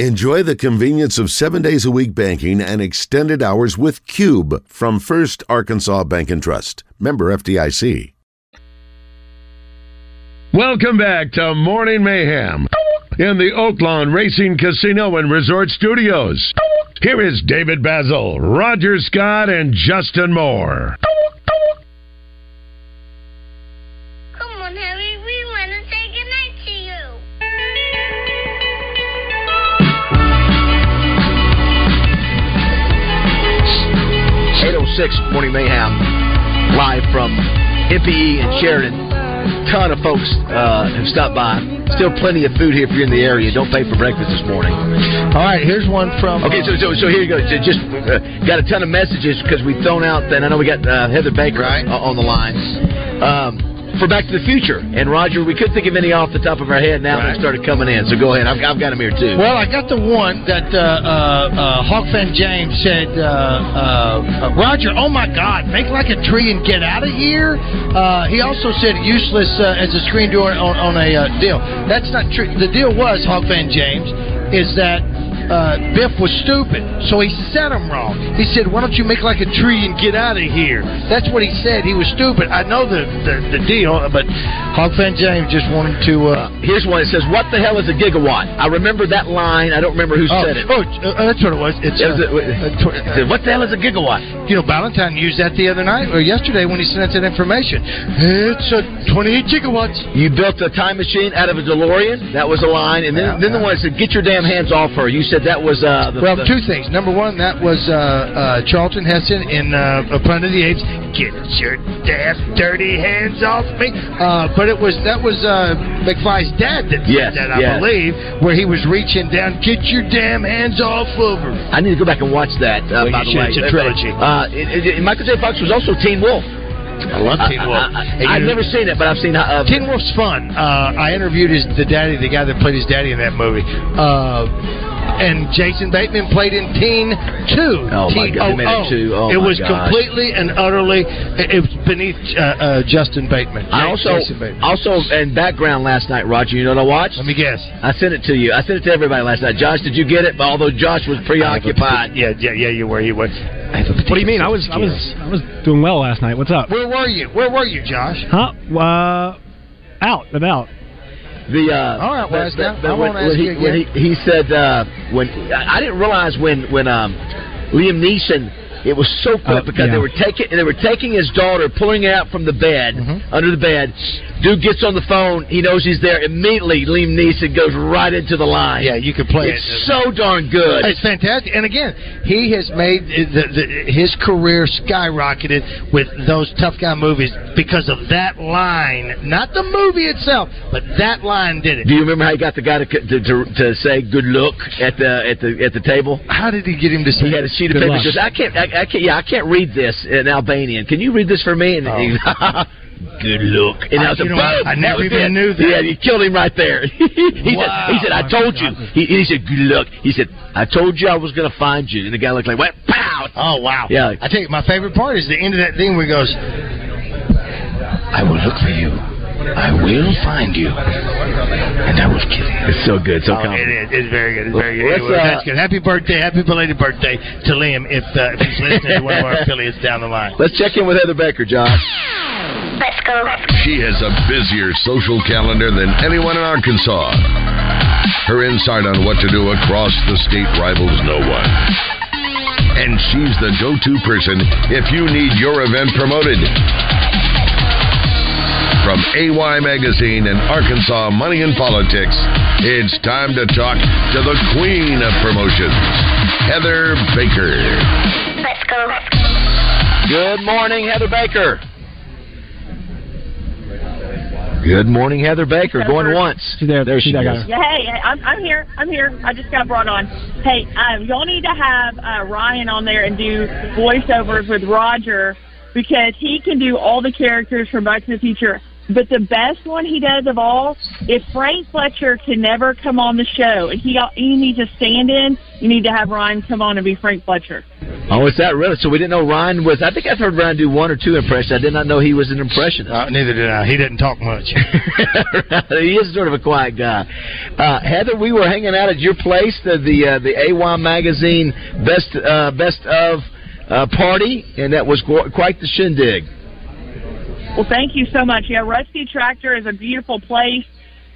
Enjoy the convenience of seven days a week banking and extended hours with Cube from First Arkansas Bank and Trust. Member FDIC. Welcome back to Morning Mayhem in the Oaklawn Racing Casino and Resort Studios. Here is David Basil, Roger Scott, and Justin Moore. 806 Morning Mayhem, live from MPE and Sheridan. Ton of folks uh, have stopped by. Still plenty of food here if you're in the area. Don't pay for breakfast this morning. All right, here's one from. Okay, so so, so here you go. So Just uh, got a ton of messages because we've thrown out. Then I know we got uh, Heather Baker uh, on the line um, for Back to the Future. And Roger, we couldn't think of any off the top of our head. Now they started coming in. So go ahead. I've, I've got them here too. Well, I got the one that uh, uh, uh, Hawk fan James said, uh, uh, uh, Roger, oh my God, make like a tree and get out of here. Uh, he also said useless uh, as a screen door on, on a uh, deal. That's not true. The deal was, Hawk fan James, is that uh, Biff was stupid, so he said him wrong. He said, "Why don't you make like a tree and get out of here?" That's what he said. He was stupid. I know the the, the deal, but Hawk fan James just wanted to. Uh, Here's one. It says, "What the hell is a gigawatt?" I remember that line. I don't remember who oh, said it. Oh, uh, that's what it was. It's It was uh, a- uh, tw- it what the hell is a gigawatt? You know, Valentine used that the other night or yesterday when he sent us that information. It's a 28 gigawatts. You built a time machine out of a DeLorean. That was a line, and then, then the one that said, "Get your damn hands off her." You said that was uh, the, Well, the- two things. Number one, that was uh, uh, Charlton Heston in uh, Planet of the Apes. Get your damn dirty hands off me! Uh, but it was that was uh, McFly's dad that said that, I yes. believe, where he was reaching down. Get your damn hands off of her. I need to go back and watch that. Uh, Well, by the way. It's a trilogy. Uh, it, it, Michael J. Fox was also Teen Wolf. I love Teen Wolf. I, have never seen it, but I've seen. Uh, Teen Wolf's fun. Uh, I interviewed his the daddy, the guy that played his daddy in that movie. Uh, and Jason Bateman played in Teen Two. Oh, my Teen, God, they made it two. Oh, it my was gosh. completely and utterly. It was beneath uh, uh, Justin Bateman. I Ja- also, Bateman. also in background last night, Roger. You know what I watched? Let me guess. I sent it to you. I sent it to everybody last night. Josh, did you get it? Although Josh was preoccupied. Yeah, yeah, yeah. You were. You were. What do you mean? I was I was I was doing well last night. What's up? Where were you? Where were you, Josh? Huh? Uh, out and about. The uh, All right, well, the- now, the- I won't ask he, you when he, again. he said uh, when I I didn't realize when when um, Liam Neeson it was so quick Uh, because yeah. they were taking they were taking his daughter, pulling her out from the bed Mm-hmm. under the bed. Dude gets on the phone. He knows he's there. Immediately, Liam Neeson goes right into the line. Yeah, you can play it's it. so darn good. It's fantastic, and again, he has made the, the, his career skyrocketed with those tough guy movies because of that line, not the movie itself, but that line did it. Do you remember how he got the guy to to, to, to say "good look" at the at the at the table? How did he get him to say? He had a sheet of paper. I can't, I, I can't, yeah, I can't read this in Albanian. Can you read this for me? And Oh. good look. And I- I was like, boom, I never even it. knew that. Yeah, you killed him right there. he Wow. said, he said, I told you. He, he said, good luck. He said, I told you I was going to find you. And the guy looked like, what? Pow! Oh wow! Yeah. I tell you, my favorite part is the end of that thing where he goes, "I will look for you. I will find you, and I will kill you." It's so good. So Oh, confident. it is. It's very good. It's very good. Anyway, uh, that's good. Happy birthday. Happy belated birthday to Liam if, uh, if he's listening to one of our affiliates down the line. Let's check in with Heather Baker, Josh. Let's go. She has a busier social calendar than anyone in Arkansas. Her insight on what to do across the state rivals no one. And she's the go to person if you need your event promoted. From AY Magazine and Arkansas Money and Politics, it's time to talk to the queen of promotions, Heather Baker. Let's go. Good morning, Heather Baker. Good morning, Heather Baker. Going once. She's there. There she She's- I is. Yeah, hey, I'm, I'm here. I'm here. I just got brought on. Hey, um, y'all need to have uh, Ryan on there and do voiceovers with Roger because he can do all the characters from Back to the Future But the best one he does of all, if Frank Fletcher can never come on the show and he you need to stand-in, you need to have Ryan come on and be Frank Fletcher. Oh, is that really? So we didn't know Ryan was. I think I've heard Ryan do one or two impressions. I did not know he was an impressionist. Uh, neither did I. He didn't talk much. he is sort of a quiet guy. Uh, Heather, we were hanging out at your place, the the, uh, the AY magazine best uh, best of uh, party, and that was qu- quite the shindig. Well, thank you so much. Yeah, Rusty Tractor is a beautiful place.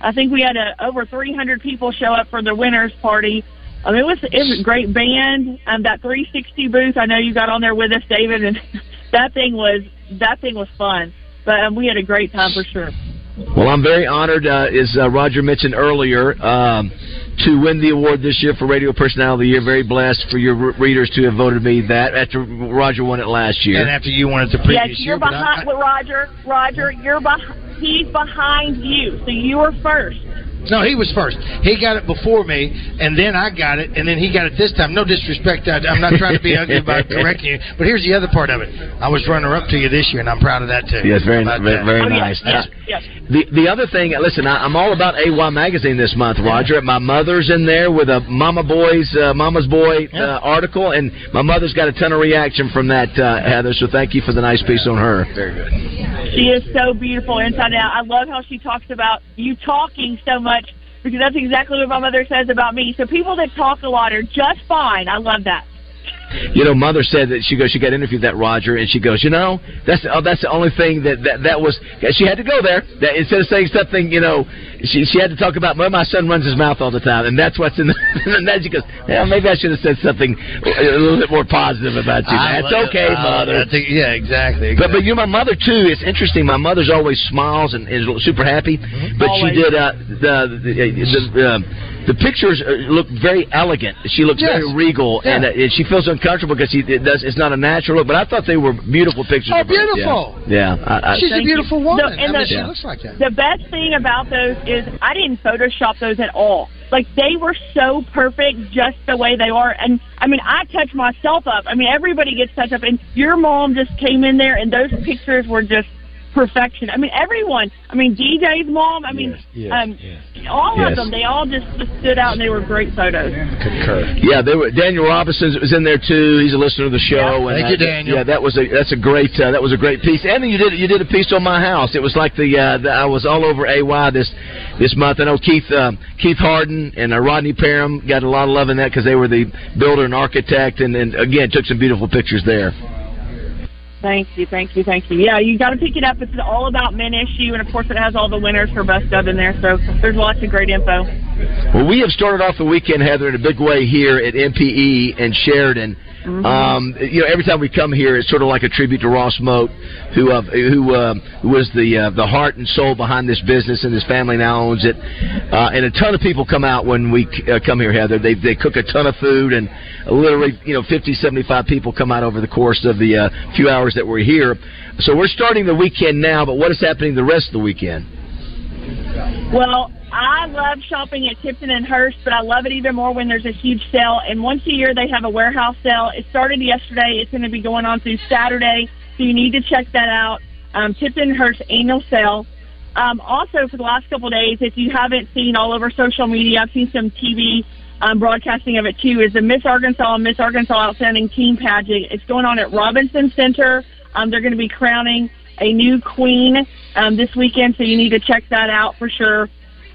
I think we had a, over 300 people show up for the winners party. Um, it was it was a great band. Um, that 360 booth, I know you got on there with us, David, and that thing was that thing was fun. But um, we had a great time for sure. Well, I'm very honored, uh, as uh, Roger mentioned earlier, um, to win the award this year for Radio Personality of the Year. Very blessed for your re- readers to have voted me that after Roger won it last year. And after you won it the previous yes, year. you're but I- behind. Roger, Roger, you're behind. He's behind you, so you were first. No, he was first. He got it before me, and then I got it, and then he got it this time. No disrespect, I, I'm not trying to be ugly about correcting you, but here's the other part of it. I was runner up to you this year, and I'm proud of that too. Yes, very, very, that? very Oh, nice. yes, Uh, yes, yes. The the other thing, listen, I, I'm all about AY magazine this month, Roger. My mother's in there with a Mama Boys, uh, Mama's Boy uh, article, and my mother's got a ton of reaction from that, uh, Heather. So thank you for the nice piece on her. Very good. She is so beautiful inside out. I love how she talks about you talking so much because that's exactly what my mother says about me. So people that talk a lot are just fine. I love that. You know, mother said that she goes. She got interviewed that Roger, and she goes, you know, that's oh, that's the only thing that that that was. She had to go there. That instead of saying something, you know, she she had to talk about. Well, my son runs his mouth all the time, and that's what's in. The, and then she goes, yeah, maybe I should have said something a little bit more positive about you. I That's love- okay, I- mother. I think- yeah, exactly. But but you know my mother too. It's interesting. My mother's always smiles and is super happy. But Always. she did uh, the the the, the, uh, the pictures uh, look very elegant. She looks Yes. very regal, Yeah. and uh, she feels uncomfortable because she it does. It's not a natural look. But I thought they were beautiful pictures. Oh, of beautiful. Yeah, yeah. I, I, She's a Thank you. beautiful woman. No, and I mean, she Yeah. looks like that. The best thing about those is I didn't Photoshop those at all. Like they were so perfect just the way they are. And I mean, I touch myself up. I mean, everybody gets touched up. And your mom just came in there, and those pictures were just perfection. I mean, everyone. I mean, DJ's mom. I mean, yes, um, all Yes. of them. They all just, just stood out, and they were great photos. Concur. Yeah, they were. Daniel Robinson was in there too. He's a listener of the show. Yeah. and Thank I- you, Daniel. Yeah, that was a that's a great uh, that was a great piece. And then you did you did a piece on my house. It was like the, uh, the I was all over AY this this month. I know Keith uh, Keith Harden and uh, Rodney Parham got a lot of love in that because they were the builder and architect, and, and again took some beautiful pictures there. Thank you, thank you, thank you. Yeah, you got to pick it up. It's all about men issue, and of course, it has all the winners for best of in there. So there's lots of great info. Well, we have started off the weekend, Heather, in a big way here at MPE and Sheridan. Um, you know, every time we come here, it's sort of like a tribute to Ross Moat, who uh, who uh, was the uh, the heart and soul behind this business, and his family now owns it. Uh, and a ton of people come out when we uh, come here, Heather. They they cook a ton of food, and literally, you know, 50, 75 people come out over the course of the uh, few hours that we're here. So we're starting the weekend now, but what is happening the rest of the weekend? Well, I love shopping at Tipton and Hurst, but I love it even more when there's a huge sale. And once a year, they have a warehouse sale. It started yesterday. It's going to be going on through Saturday, so you need to check that out. Um, Tipton and Hurst annual sale. Um, also, for the last couple of days, if you haven't seen all over social media, I've seen some TV um, broadcasting of it too. Is the Miss Arkansas and Miss Arkansas Outstanding Teen Pageant? It's going on at Robinson Center. Um, they're going to be crowning a new queen um, this weekend, so you need to check that out for sure.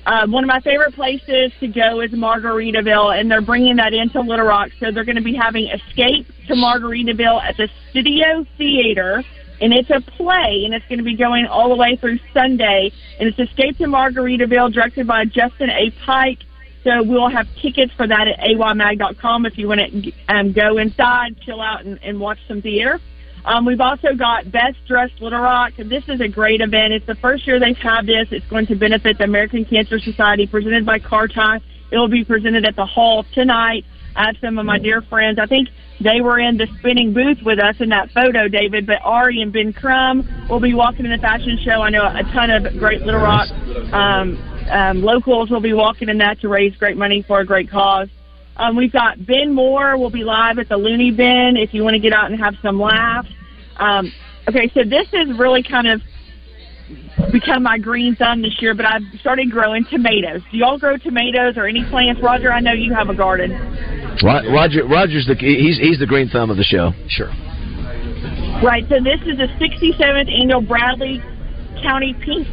Um, one of my favorite places to go is Margaritaville, and they're bringing that into Little Rock. So they're going to be having Escape to Margaritaville at the Studio Theater, and it's a play, and it's going to be going all the way through Sunday. And it's Escape to Margaritaville, directed by Justin A. Pike. So we'll have tickets for that at aymag.com if you want to um, go inside, chill out, and, and watch some theater. Um, we've also got Best Dressed Little Rock. This is a great event. It's the first year they've had this. It's going to benefit the American Cancer Society, presented by Carti. It will be presented at the Hall tonight. I have some of my dear friends. I think they were in the spinning booth with us in that photo, David. But Ari and Ben Crum will be walking in the fashion show. I know a ton of great Little Rock um, um, locals will be walking in that to raise great money for a great cause. Um, we've got Ben Moore will be live at the Looney Bin if you want to get out and have some laughs. Um, okay, so this is really kind of become my green thumb this year, but I've started growing tomatoes. Do y'all grow tomatoes or any plants? Roger, I know you have a garden. Ro- Roger, Roger's the he's he's the green thumb of the show. Sure. Right, so this is the 67th annual Bradley County Pink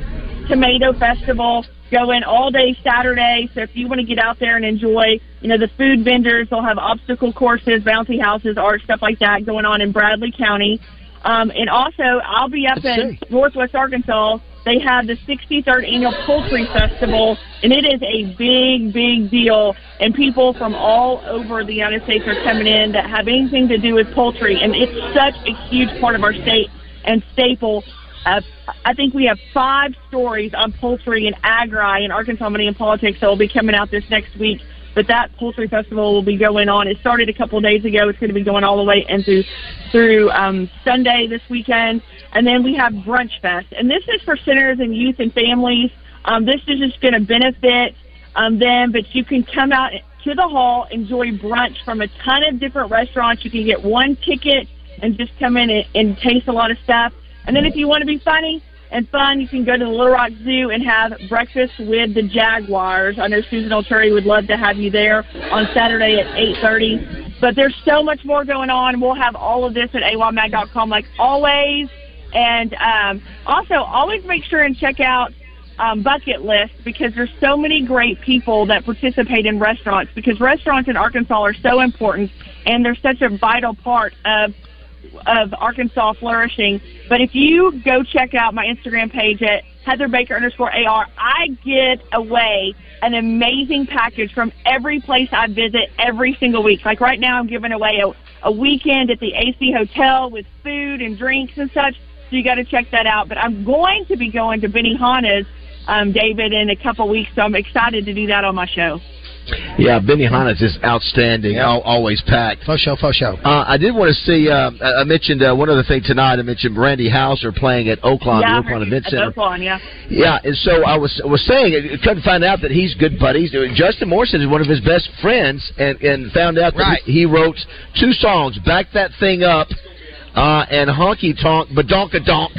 Tomato Festival going all day Saturday. So if you want to get out there and enjoy, you know, the food vendors, they'll have obstacle courses, bouncy houses, art, stuff like that going on in Bradley County. Um, and also, I'll be up in Northwest Arkansas. They have the 63rd annual Poultry Festival, and it is a big, big deal. And people from all over the United States are coming in that have anything to do with poultry, and it's such a huge part of our state and staple. Uh, I think we have five stories on poultry and agri and Arkansas Money and Politics that will be coming out this next week. But that poultry festival will be going on. It started a couple of days ago. It's going to be going all the way into through um, Sunday this weekend, and then we have Brunch Fest, and this is for centers and youth and families. Um, this is just going to benefit um, them, but you can come out to the hall, enjoy brunch from a ton of different restaurants. You can get one ticket and just come in and, and taste a lot of stuff. And then if you want to be funny and fun, you can go to the Little Rock Zoo and have breakfast with the Jaguars. I know Susan Altrui would love to have you there on Saturday at 8.30. But there's so much more going on. We'll have all of this at aymag.com like always. And um, also, always make sure and check out um, bucket list because there's so many great people that participate in restaurants because restaurants in Arkansas are so important and they're such a vital part of of Arkansas flourishing. But if you go check out my Instagram page at Heather Baker underscore AR, I give away an amazing package from every place I visit every single week. Like right now, I'm giving away a, a weekend at the AC Hotel with food and drinks and such. So you got to check that out. But I'm going to be going to Benihana's, um, David, in a couple weeks. So I'm excited to do that on my show. Yeah, Benihana's is just outstanding. Al always packed. For show, for show. Uh, I did want to see. Uh, I I mentioned uh, one other thing tonight. I mentioned Randy Houser playing at Oaklawn, yeah, the Oaklawn Event Center. Oaklawn, yeah. Yeah, and so I was was saying, I couldn't find out that he's good buddies. Justin Morrison is one of his best friends, and and found out that Right. he, he wrote two songs, "Back That Thing Up" uh, and "Honky Tonk Badonka Donk"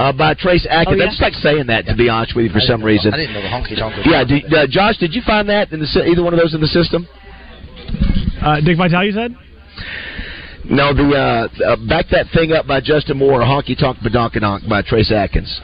uh, by Trace Atkins. Oh, yeah? I just like saying that, to be honest with you, for some reason. I didn't know the honky tonk was Yeah, did, uh, Josh, did you find that in the either one of those in the system? Uh, Dick Vitale, you said? No, the uh, uh, "Back That Thing Up" by Justin Moore, "Honky Tonk Badonka Donk" by Trace Atkins.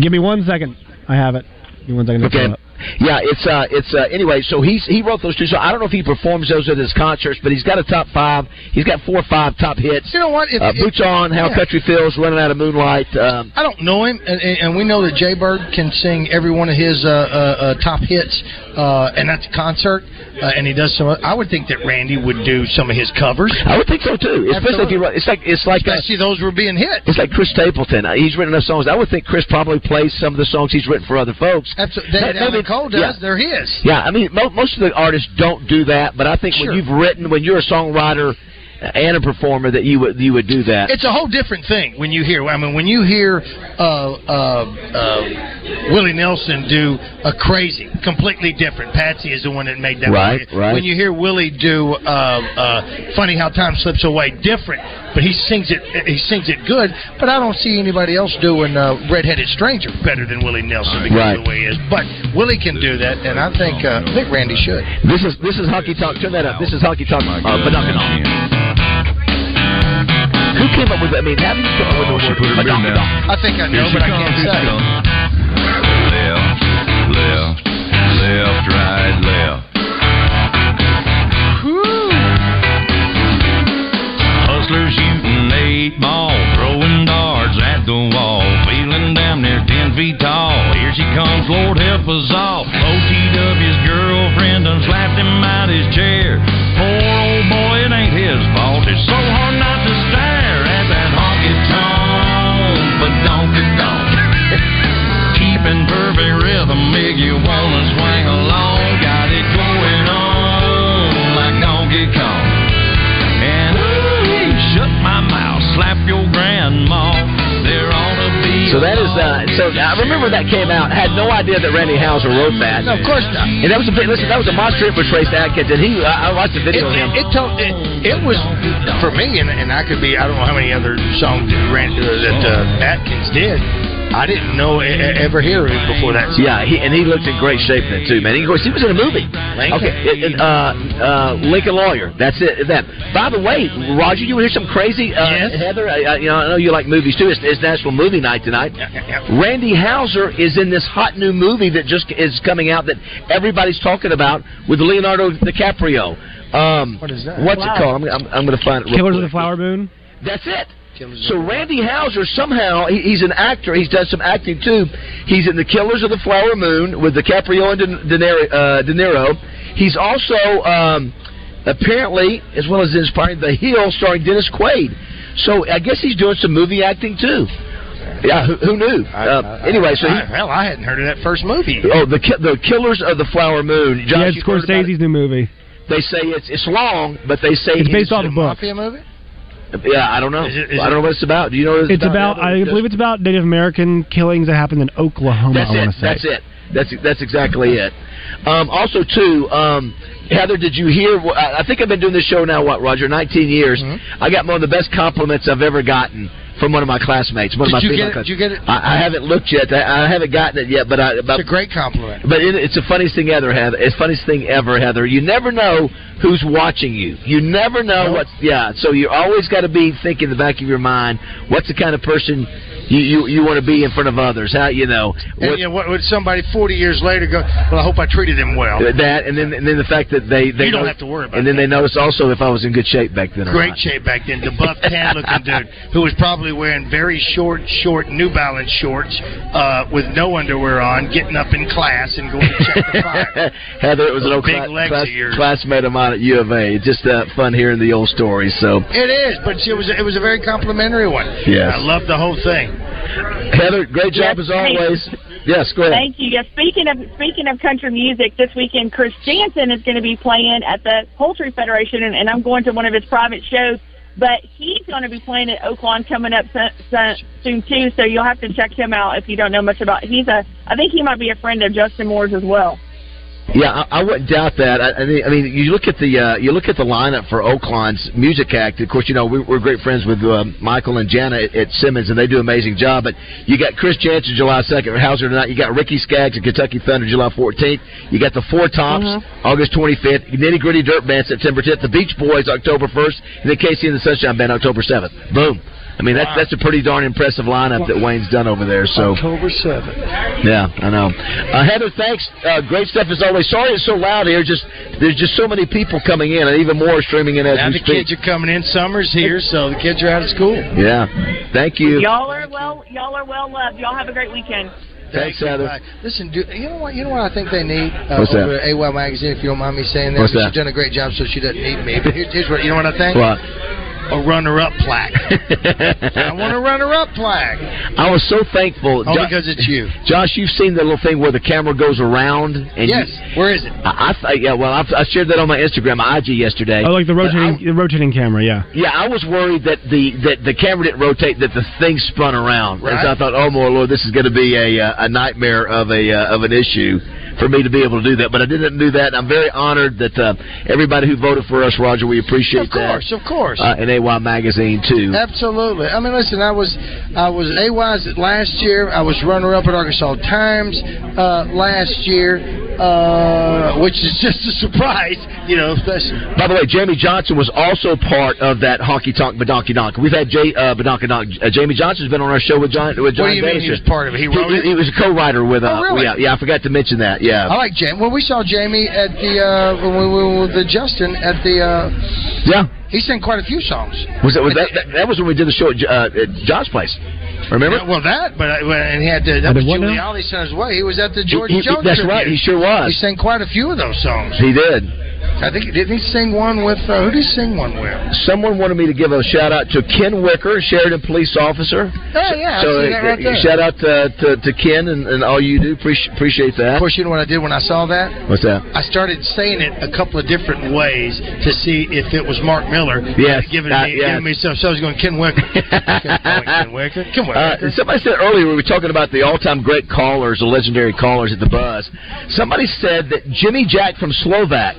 Give me one second. I have it. Give me one second. to Okay. Pull it up. Yeah, it's uh, it's uh, anyway. So he's he wrote those two. So I don't know if he performs those at his concerts, but he's got a top five. He's got four or five top hits. You know what? If, Uh, if- Boots on, How yeah. Country Feels, Running Out of Moonlight. Um, I don't know him, and, and we know that Jay Bird can sing every one of his uh, uh, uh, top hits, uh, and that's a concert, uh, and he does some. I would think that Randy would do some of his covers. I would think so too. Especially if he wrote, it's like it's like uh, Especially those were being hit. it's like Chris Stapleton. Uh, He's written enough songs. I would think Chris probably plays some of the songs he's written for other folks. Absolutely. That, Maybe- Alan Cole does. yeah. They're his. Yeah, I mean, mo- most of the artists don't do that, but I think Sure. when you've written, when you're a songwriter and a performer, that you would you would do that. It's a whole different thing when you hear. I mean, when you hear uh, uh, uh, Willie Nelson do a crazy, completely different. Patsy is the one that made that. Right, one. right. When you hear Willie do uh, uh, "Funny How Time Slips Away," different, but he sings it. He sings it good. But I don't see anybody else doing uh, "Redheaded Stranger" better than Willie Nelson because Right. of the way he is. But Willie can do that, and I think uh, I think Randy should. This is this is Honky Tonk. Turn that up. This is hockey talk. Uh, came up with? I mean, how did you come up with the word Badonka I think I know, but I can't say. Left, left, left, right, left. Hustlers shooting eight ball, throwing darts at the wall, feeling damn near ten feet tall. Here she comes, Lord help us all. OTW's girlfriend done slapped him out his chair. Poor old boy, it ain't his fault. It's so hard not uh, so I remember that came out. Had no idea that Randy Houser wrote that. No, of course not. And that was a bit. Listen, that was a monster hit for Trace Atkins, and he. I, I watched the It, video of him. it, it, told, it, it was for me, and, and I could be. I don't know how many other songs that, Rand, uh, that uh, Atkins did. I didn't know ever hear it before that. Song. Yeah, he, and he looked in great shape then too, man. He, of course, he was in a movie. Lincoln. Okay, it, it, uh, uh, Lincoln Lawyer. That's it. That. By the way, Roger, you want to hear some crazy? Uh, Yes. Heather, I, I, you know, I know you like movies too. It's, it's National Movie Night tonight. Randy Houser is in this hot new movie that just is coming out that everybody's talking about with Leonardo DiCaprio. Um, What is that? What's Wow. it called? I'm, I'm, I'm going to find it. real Killers of the Flower Moon. That's it. So Randy Houser somehow he, he's an actor. He's done some acting too. He's in The Killers of the Flower Moon with DiCaprio and De, De, Niro, uh, De Niro. He's also um, apparently, as well as inspiring The Hill, starring Dennis Quaid. So I guess he's doing some movie acting too. Yeah, who, who knew? Uh, anyway, so he, I, well, I hadn't heard of that first movie. oh the the Killers of the Flower Moon. Josh, yeah, it's you've heard about it? Scorsese's new movie. They say it's it's long, but they say It's based he's- off a book. Mafia movie. Yeah, I don't know. Is it- is I don't know what it's about. Do you know what It's about, Heather? I believe it's about Native American killings that happened in Oklahoma. That's I want it. to say. That's it. That's that's exactly it. Um, also, too, um, Heather, did you hear? I I think I've been doing this show now. What, Roger? Nineteen years. Mm-hmm. I got one of the best compliments I've ever gotten from one of my classmates. One Did of my you female get it? Did you get it? I, I haven't looked yet. I, I haven't gotten it yet, but I. But, It's a great compliment. but it, it's the funniest thing ever, Heather. It's funniest thing ever, Heather. You never know who's watching you. You never know Nope. what's yeah. So you always got to be thinking in the back of your mind, what's the kind of person you you, you want to be in front of others? How you know And, you know, what would somebody 40 years later go, well, I hope I treated him well. that, and then and then the fact that they they You don't know- have to worry about it. And then that. they notice also if I was in good shape back then. or Great shape back then. The buff, tan looking dude who was probably wearing very short, short New Balance shorts uh, with no underwear on, getting up in class and going to check the fire. Heather, it was an old big cla- class, of classmate of mine at U of A. Just uh, fun hearing the old stories. So It is, but it was it was a very complimentary one. Yes. I love the whole thing. Heather, great job Yes, as always. Yes, go ahead. Thank you. Yeah, speaking of speaking of country music, this weekend Chris Janson is going to be playing at the Poultry Federation, and, and I'm going to one of his private shows. But he's going to be playing at Oaklawn coming up so, so, soon too. So you'll have to check him out if you don't know much about. He's a. I think he might be a friend of Justin Moore's as well. Yeah, I, I wouldn't doubt that. I, I mean, I mean, you look at the uh, you look at the lineup for Oaklawn's music act. Of course, you know we, we're great friends with uh, Michael and Jana at, at Simmons, and they do an amazing job. But you got Chris Janson July second, Houser tonight. You got Ricky Skaggs and Kentucky Thunder July fourteenth. You got the Four Tops August twenty fifth. Nitty Gritty Dirt Band September tenth. The Beach Boys October first, and then KC and the Sunshine Band October seventh. Boom. I mean, that's that's a pretty darn impressive lineup that Wayne's done over there. So October 7th. yeah, I know. Uh, Heather, thanks. Uh, great stuff as always. Sorry it's so loud here. Just there's just so many people coming in, and even more streaming in as Now we the speak. kids are coming in. Summer's here, so the kids are out of school. Yeah, thank you. Y'all are well. Y'all are well loved. Y'all have a great weekend. Thanks, Heather. Bye. Listen, do, you know what? You know what I think they need uh, What's that? over at AWOL magazine. If you don't mind me saying that, What's that? she's done a great job, so she doesn't need me. But here's, here's what you know what I think. What? A runner-up plaque. I want a runner-up plaque. I was so thankful. Oh, Jo- because it's you. Josh, you've seen the little thing where the camera goes around. And Yes. You, Where is it? I, I yeah. Well, I, I shared that on my Instagram, my IG yesterday. Oh, like the But I- rotating, the rotating camera. Yeah. Yeah, I was worried that the that the camera didn't rotate, that the thing spun around. And Right. so I thought, oh my lord, this is going to be a uh, a nightmare of a uh, of an issue for me to be able to do that. But I didn't do that. I'm very honored that uh, everybody who voted for us, Roger, we appreciate Of course, that. of course. Uh, in AY magazine too. Absolutely. I mean, listen, I was I was AWIS last year. I was runner up at Arkansas Times uh, last year, uh, which is just a surprise. You know, that's, By the way, Jamey Johnson was also part of that honky tonk badonky donk. We've had Jay uh, badonky donk. Uh, Jamey Johnson's been on our show with John with John what do you mean he was part of it? He wrote it. He, he was a co-writer with. Uh, Oh, really? Yeah, yeah. I forgot to mention that. Yeah. I like Jamey. Well, we saw Jamey at the uh, when we were with the Justin at the. Uh, yeah. he sang quite a few songs. Was that, was that, that? That was when we did the show at, uh, at John's place. Remember? Yeah, well, that, but I, and he had to, that I was did what now? Giuliani's son as well. He was at the He- George he- Jones. that's right. tribute. He sure was. He sang quite a few of those songs. He did. I think didn't he sing one with uh, who did he sing one with? Someone wanted me to give a shout out to Ken Wicker, Sheridan police officer. Oh yeah, I so see that right uh, there. shout out to, to, to Ken and, and all you do. Appreciate, appreciate that. Of course, you know what I did when I saw that? What's that? I started saying it a couple of different ways to see if it was Mark Miller. Yes, giving uh, me, yes. giving me so, so I was going Ken Wicker. Ken Wicker. Ken Uh, Wicker. somebody said earlier we were talking about the all-time great callers, the legendary callers at the Buzz. Somebody said that Jimmy Jack from Slovak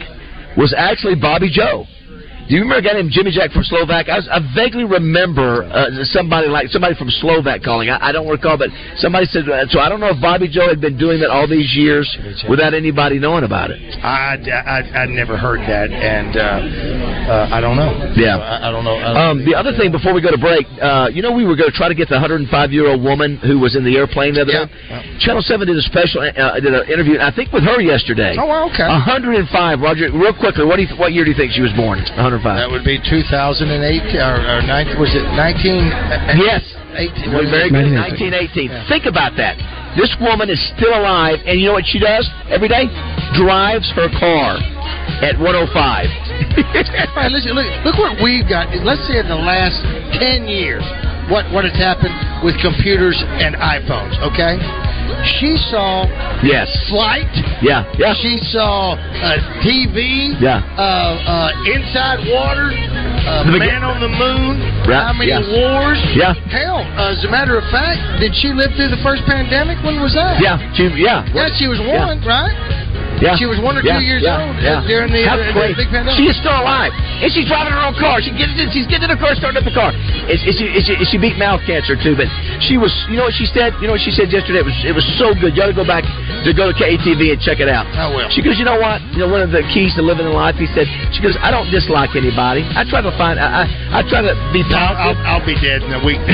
was actually Bobby Joe. Do you remember a guy named Jimmy Jack from Slovak? I, was, I vaguely remember uh, somebody like somebody from Slovak calling. I, I don't recall, but somebody said. Uh, so I don't know if Bobby Joe had been doing that all these years without anybody knowing about it. I, I, I never heard that, and uh, uh, I don't know. Yeah. I, I don't know. I don't Um, the other thing before we go to break, uh, you know, we were going to try to get the 105 year old woman who was in the airplane the other day. Channel Seven did a special, uh, did an interview, I think with her yesterday. Oh, okay. 105, Roger. Real quickly, what do you, what year do you think she was born? 105. That would be 2008 or, or 19, was it 19? Yes. 18. Well, very good. 1918. 1918. Think about that. This woman is still alive, and you know what she does every day? Drives her car at 105. All right, listen, look, look what we've got. Let's say in the last 10 years, what, what has happened with computers and iPhones, okay? She saw yes. flight. Yeah. Yeah. She saw uh, TV. Yeah. Uh, uh, inside water. Uh, man on the moon. Right, How many yes. wars? Yeah. Hell, uh, as a matter of fact, did she live through the first pandemic? When was that? Yeah. She, yeah. Yeah, she was Yeah. one, right? Yeah. She was one or Yeah, two years yeah, old yeah. uh, during the, uh, the big pandemic. She is still alive, and she's driving her own car. She gets in, she's getting in the car, starting up the car. And, and she, and she, and she beat mouth cancer too. But she was, you know what she said? You know what she said yesterday? It was it was so good. You ought to go back to go to KATV and check it out. I will. She goes, you know what? You know one of the keys to living in life. He said, she goes, I don't dislike anybody. I try to find, I I, I try to be I'll, positive. I'll, I'll be dead in a week.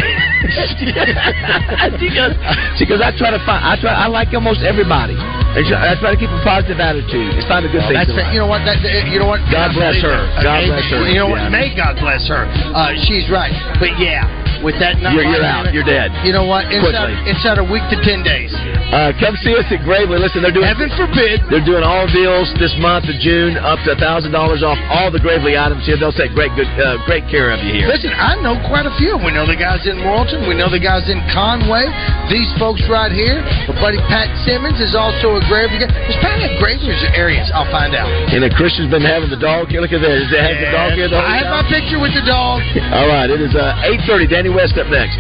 she goes, she goes, I try to find, I try, I like almost everybody. I try to keep a positive attitude. It's find a good Well, thing. that's. You know what? That, that- you know what? God bless her. God bless her. You know Yeah. what? May God bless her. Uh, she's right. But yeah, with that not You're- you're out. You're dead. You know what? Inside, Quickly. inside a week to ten days. Uh, come see us at Gravely. Listen, they're doing Heaven forbid. they're doing all deals this month of June, up to thousand dollars off all the Gravely items here. They'll take great good uh, great care of you here. Listen, I know quite a few. We know the guys in Morrilton. We know the guys in Conway. These folks right here. My buddy Pat Simmons is also a Gravely guy. Does Pat have gravies or areas? I'll find out. And the Christian's been having the dog here. Look at this. Has it had the dog here the I have my picture with the dog. All right, it is uh, eight thirty. Danny West up next.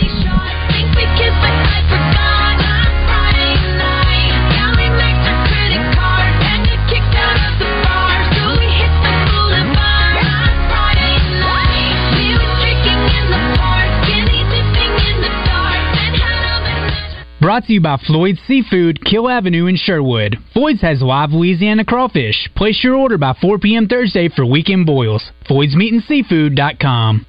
Brought to you by Floyd's Seafood, Kiehl Avenue in Sherwood. Floyd's has live Louisiana crawfish. Place your order by 4 p.m. Thursday for weekend boils. Floyd'sMeatandSeafood.com.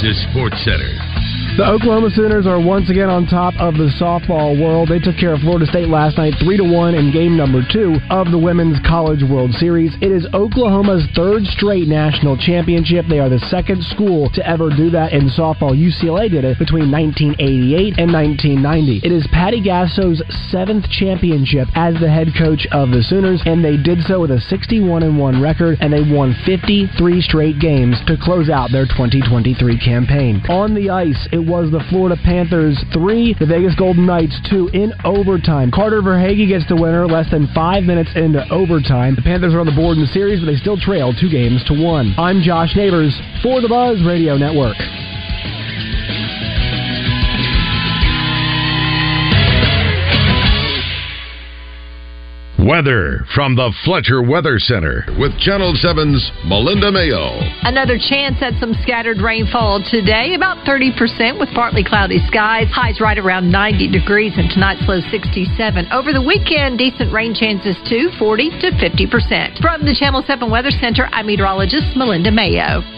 Is Sports Center. The Oklahoma Sooners are once again on top of the softball world. They took care of Florida State last night, three to one in game number two of the Women's College World Series. It is Oklahoma's third straight national championship. They are the second school to ever do that in softball. UCLA did it between 1988 and 1990. It is Patty Gasso's seventh championship as the head coach of the Sooners, and they did so with a 61 and one record, and they won 53 straight games to close out their 2023 campaign. On the ice, it was the Florida Panthers three, the Vegas Golden Knights two in overtime. Carter Verhaeghe gets the winner less than five minutes into overtime. The Panthers are on the board in the series, but they still trail two games to one. I'm Josh Neighbors for the Buzz Radio Network. Weather from the Fletcher Weather Center with Channel 7's Melinda Mayo. Another chance at some scattered rainfall today, about 30% with partly cloudy skies. Highs right around 90 degrees and tonight's low 67. Over the weekend, decent rain chances too, 40 to 50%. From the Channel 7 Weather Center, I'm meteorologist Melinda Mayo.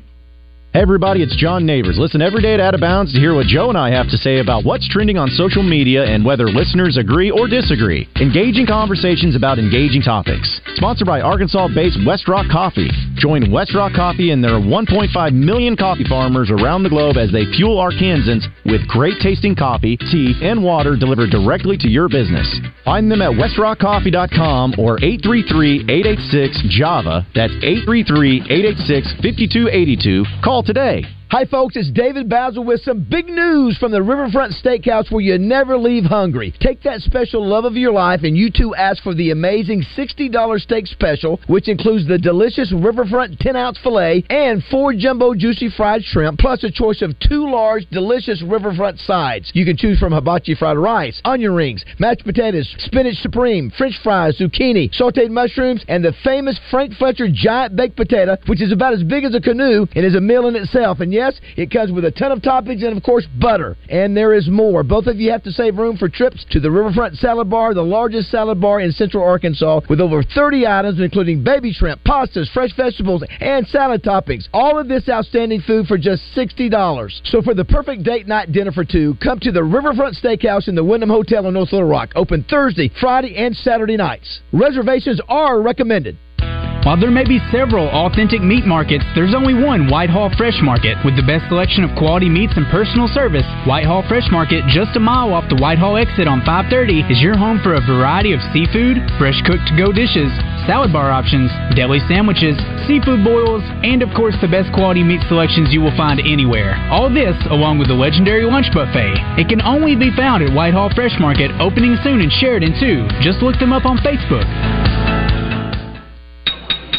Everybody, it's John Neighbors. Listen every day at Out of Bounds to hear what Joe and I have to say about what's trending on social media and whether listeners agree or disagree. Engaging conversations about engaging topics. Sponsored by Arkansas-based West Rock Coffee. Join West Rock Coffee and their 1.5 million coffee farmers around the globe as they fuel Arkansans with great tasting coffee, tea, and water delivered directly to your business. Find them at westrockcoffee.com or 833-886-JAVA. That's 833-886-5282. Call today. Hi, folks. It's David Basil with some big news from the Riverfront Steakhouse where you never leave hungry. Take that special love of your life and you too ask for the amazing $60 steak special, which includes the delicious Riverfront 10 ounce filet and four jumbo juicy fried shrimp, plus a choice of two large delicious Riverfront sides. You can choose from hibachi fried rice, onion rings, mashed potatoes, spinach supreme, french fries, zucchini, sauteed mushrooms, and the famous Frank Fletcher giant baked potato, which is about as big as a canoe and is a meal in itself. And yes, it comes with a ton of toppings and, of course, butter. And there is more. Both of you have to save room for trips to the Riverfront Salad Bar, the largest salad bar in Central Arkansas, with over 30 items, including baby shrimp, pastas, fresh vegetables, and salad toppings. All of this outstanding food for just $60. So for the perfect date night dinner for two, come to the Riverfront Steakhouse in the Wyndham Hotel in North Little Rock. Open Thursday, Friday, and Saturday nights. Reservations are recommended. While there may be several authentic meat markets, there's only one Whitehall Fresh Market. With the best selection of quality meats and personal service, Whitehall Fresh Market, just a mile off the Whitehall exit on 530, is your home for a variety of seafood, fresh cooked to go dishes, salad bar options, deli sandwiches, seafood boils, and of course the best quality meat selections you will find anywhere. All this along with the legendary lunch buffet. It can only be found at Whitehall Fresh Market, opening soon in Sheridan too. Just look them up on Facebook.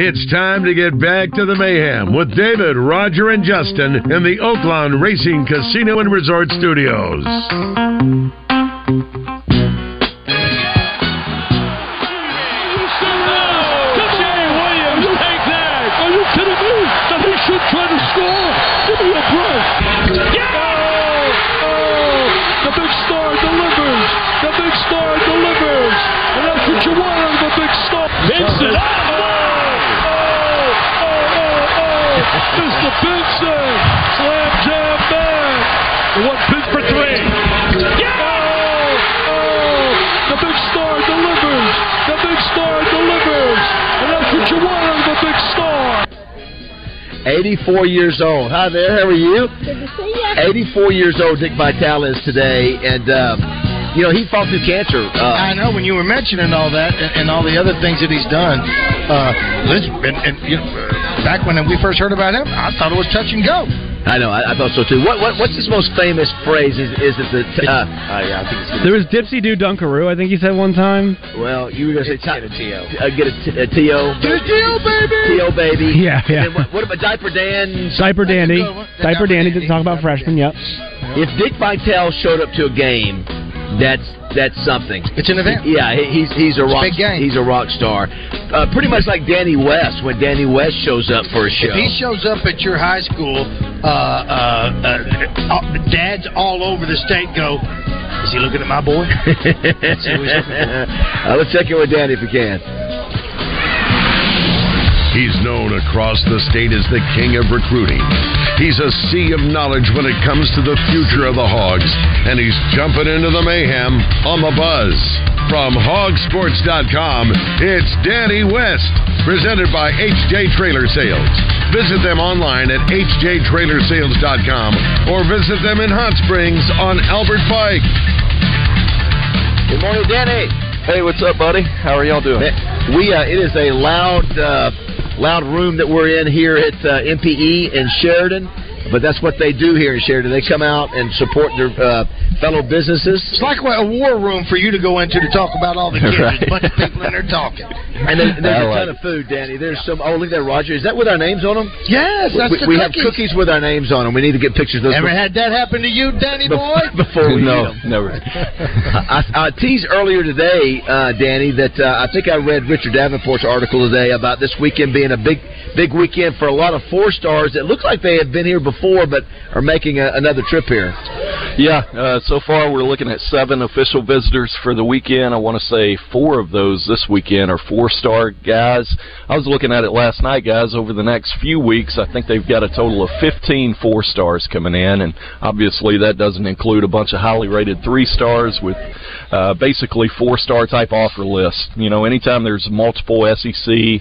It's time to get back to the mayhem with David, Roger, and Justin in the Oaklawn Racing Casino and Resort Studios. 84 years old. Hi there, how are you? Good to see you. 84 years old, Dick Vitale is today, and um, you know he fought through cancer. Uh, I know when you were mentioning all that and, and all the other things that he's done. Uh, and, and, you know, uh, back when we first heard about him, I thought it was touch and go. I know, I, I thought so too. What, what what's his most famous phrase? Is is it the? T- uh, uh, yeah, I think it's. There was Dipsy Do Dunkaroo, I think he said one time. Well, you were gonna say Get a T-O. Uh, get a, t- a T-O. Get a T-O, baby. T-O, baby. Yeah, yeah. And what, what about Diaper Dan? Diaper Dandy. Diaper Dandy didn't talk about freshmen, yep. If Dick Vitale showed up to a game, that's that's something. It's an event. Yeah, he's he's a It's a rock big game. he's a rock star. Uh, pretty much like Danny West when Danny West shows up for a show. If he shows up at your high school, uh, uh, uh, uh, dads all over the state go, is he looking at my boy? Let's see who he's looking for. uh, let's check in with Danny if we can. He's known across the state as the king of recruiting. He's a sea of knowledge when it comes to the future of the Hogs, and he's jumping into the mayhem on the buzz. From hawgsports.com, it's Danny West, presented by HJ Trailer Sales. Visit them online at hjtrailersales.com or visit them in Hot Springs on Albert Pike. Good morning, Danny. Hey, what's up, buddy? How are y'all doing? We uh, it is a loud uh, loud room that we're in here at uh, MPE in Sheridan, but that's what they do here in Sheridan. They come out and support their uh, fellow businesses. It's like a war room for you to go into to talk about all the kids. Right. A bunch of people in there talking. And there, there's I a like ton of food, Danny. There's some. Oh, look at that, Roger. Is that with our names on them? Yes, that's we, the we have cookies. cookies with our names on them. We need to get pictures of those. Ever had that happen to you, Danny boy? before we no, eat 'em. never. I, I teased earlier today, uh, Danny, that uh, I think I read Richard Davenport's article today about this weekend being a big, big weekend for a lot of four stars that look like they have been here before, but are making a, another trip here. Yeah, uh, so far we're looking at seven official visitors for the weekend. I want to say four of those this weekend are four star guys. I was looking at it last night, guys. Over the next few weeks, I think they've got a total of 15 four stars coming in, and obviously that doesn't include a bunch of highly rated three stars with uh, basically four star type offer lists. You know, anytime there's multiple SEC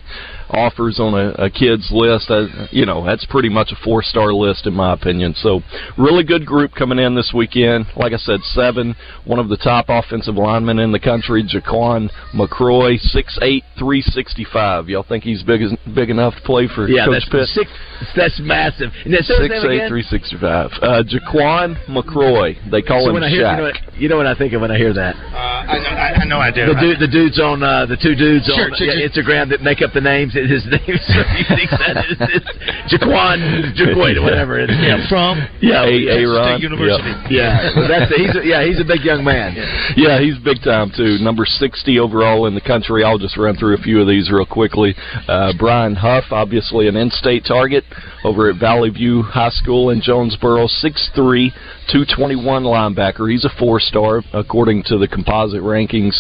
offers on a, a kid's list, uh, you know, that's pretty much a four star list in my opinion. So, really good group coming in this weekend. Like I said, seven. One of the top offensive linemen in the country, Jaquan McCroy, six eight, three sixty five. Y'all think he's big big enough to play for Yeah, Coach that's Pitt? six. That's massive. And then say his Six name eight again. three sixty five. Uh, Jaquan McCroy. They call So him when I hear, you Shaq. know, what, you know what I think of when I hear that? I know, I, I know I do. The, dude, the dudes on uh, the two dudes Sure, on sure, yeah, sure. Instagram that make up the names. His name so he thinks that is it's Jaquan, Jaquan, whatever it is. Yeah, from yeah, A- A-Ron. State University. Yeah, well, that's he's a, yeah he's a big young man. Yeah, he's big time too. Number sixty overall in the country. I'll just run through a few of these real quickly. Uh, Brian Huff, obviously an in-state target over at Valley View High School in Jonesboro. 6'3", 221 linebacker. He's a four-star according to the composite rankings.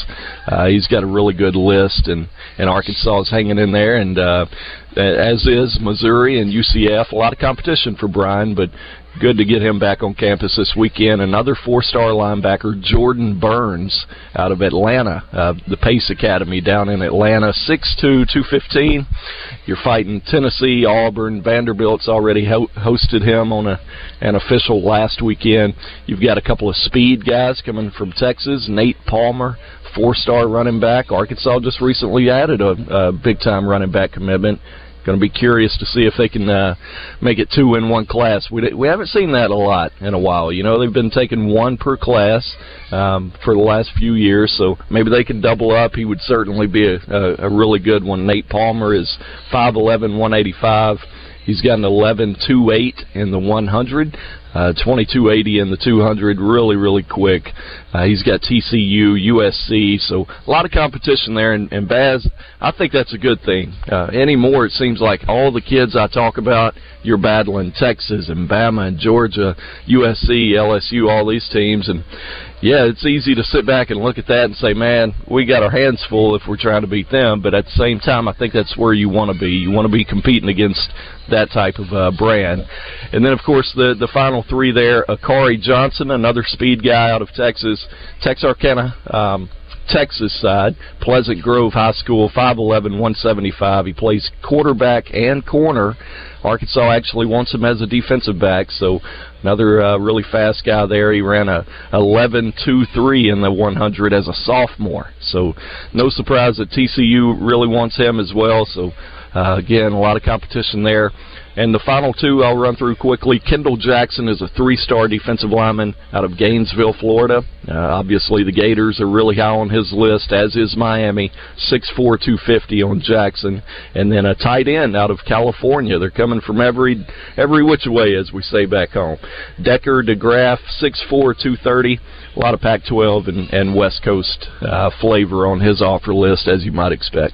Uh, he's got a really good list, and and Arkansas is hanging in there, and uh, as is Missouri and UCF. A lot of competition for Brian, but good to get him back on campus this weekend. Another four-star linebacker, Jordan Burns, out of Atlanta, uh, the Pace Academy down in Atlanta, 6'2", 215. You're fighting Tennessee, Auburn, Vanderbilt's already ho- hosted him on a an official last weekend. You've got a couple of speed guys coming from Texas, Nate Palmer, four-star running back. Arkansas just recently added a, a big-time running back commitment. Going to be curious to see if they can uh, make it two in one class. We we haven't seen that a lot in a while. You know, they've been taking one per class um, for the last few years, so maybe they can double up. He would certainly be a, a, a really good one. Nate Palmer is five eleven, one eighty five. He's got an eleven two eight in the 100, uh, 2280 in the 200. Really, really quick. Uh, he's got TCU, USC, so a lot of competition there. And, and Baz, I think that's a good thing. Uh, anymore, it seems like all the kids I talk about, you're battling Texas and Bama and Georgia, USC, LSU, all these teams, and yeah, it's easy to sit back and look at that and say, man, we got our hands full if we're trying to beat them. But at the same time, I think that's where you want to be. You want to be competing against that type of uh, brand. And then, of course, the the final three there: Akari Johnson, another speed guy out of Texas, Texarkana. Um, Texas side, Pleasant Grove High School, 5'11", 175. He plays quarterback and corner. Arkansas actually wants him as a defensive back, so another uh, really fast guy there. He ran a 11.23 in the 100 as a sophomore, so no surprise that TCU really wants him as well. So uh, again, a lot of competition there. And the final two I'll run through quickly. Kendall Jackson is a three-star defensive lineman out of Gainesville, Florida. Uh, obviously, the Gators are really high on his list, as is Miami. 6'4", 250 on Jackson. And then a tight end out of California. They're coming from every every which way, as we say back home. Decker DeGraff, 6'4", 230. A lot of Pac-12 and, and West Coast uh, flavor on his offer list, as you might expect.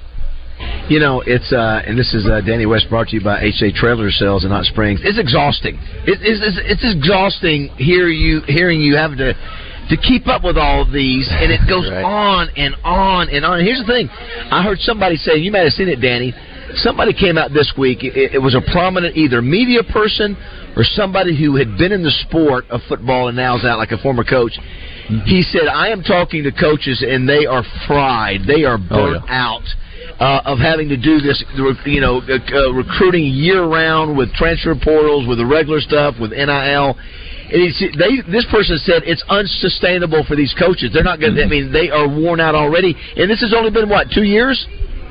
You know, it's uh, and this is uh, Danny West brought to you by HA Trailer Sales in Hot Springs. It's exhausting. It, it's, it's it's exhausting hear you hearing you have to to keep up with all of these, and it goes on and on and on. And here's the thing: I heard somebody say, you might have seen it, Danny. Somebody came out this week. It, it was a prominent either media person or somebody who had been in the sport of football and now is out like a former coach. He said, "I am talking to coaches and they are fried. They are burnt out." Uh, of having to do this, you know, uh, recruiting year round with transfer portals, with the regular stuff, with NIL. They, this person said it's unsustainable for these coaches. They're not going. to I mean, they are worn out already. And this has only been what two years.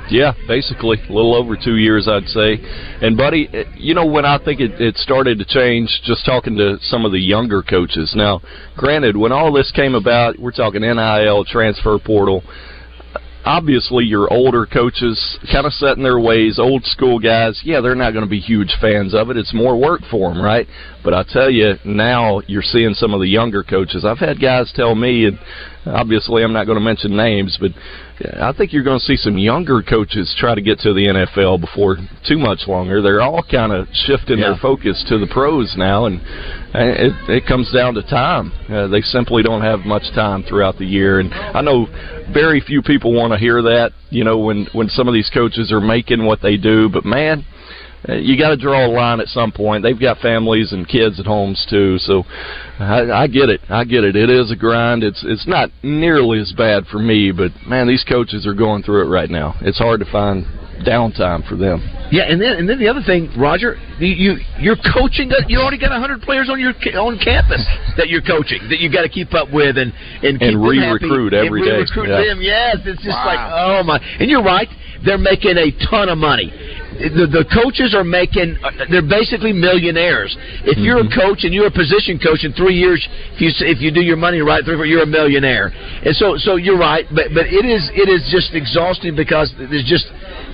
Yeah, basically a little over two years, I'd say. And buddy, eh, you know when I think it, it started to change, just talking to some of the younger coaches. Now, granted, when all this came about, we're talking NIL, transfer portal obviously your older coaches kind of set in their ways old school guys yeah they're not going to be huge fans of it. It's more work for them right? But i tell you now you're seeing some of the younger coaches. I've had guys tell me and obviously i'm not going to mention names but I think you're going to see some younger coaches try to get to the NFL before too much longer. They're all kind of shifting yeah. their focus to the pros now, and it, it comes down to time. Uh, they simply don't have much time throughout the year, and I know very few people want to hear that. You know, when when some of these coaches are making what they do, but man, Uh, you got to draw a line at some point. They've got families and kids at homes too, so I, I get it. I get it. It is a grind. It's it's not nearly as bad for me, but man, these coaches are going through it right now. It's hard to find downtime for them. Yeah, and then and then the other thing, Roger, you, you you're coaching. You already got hundred players on your on campus that you're coaching that you got to keep up with and and keep and re-recruit every and day. Re-recruit yeah. them. Yes, it's just wow. like oh my. And you're right. They're making a ton of money the, the coaches are making uh, they're basically millionaires. If you're mm-hmm. a coach and you're a position coach in three years, if you if you do your money right, you're a millionaire. And so so you're right, but but it is it is just exhausting because there's just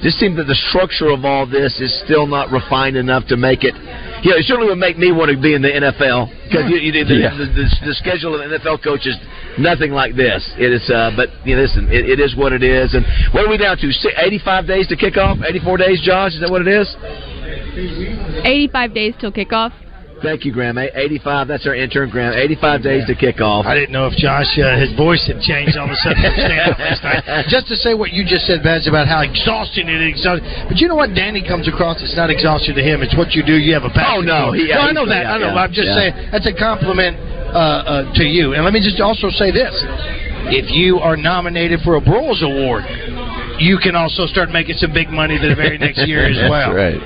just seems that the structure of all this is still not refined enough to make it. Yeah, it certainly would make me want to be in the NFL because you, you, the, yeah. the, the, the, schedule of the NFL coaches nothing like this. It is, uh, but you know, listen, it, it is what it is. And what are we down to? 85 days to kick off. 84 days, Josh. Is that what it is? 85 days till kickoff. Thank you, Graham. 85, that's our intern, Graham. 85 days to kick off. I didn't know if Josh, uh, his voice had changed all of a sudden last night. Just to say what you just said, Vance, about how exhausting it is. But you know what? Danny comes across, it's not exhausting to him. It's what you do. You have a passion. Oh, no. He, no, I know that. Yeah, I know. Yeah, I'm just saying that's a compliment uh, uh, to you. And let me just also say this. If you are nominated for a Broyles Award, you can also start making some big money the very next year as well. right.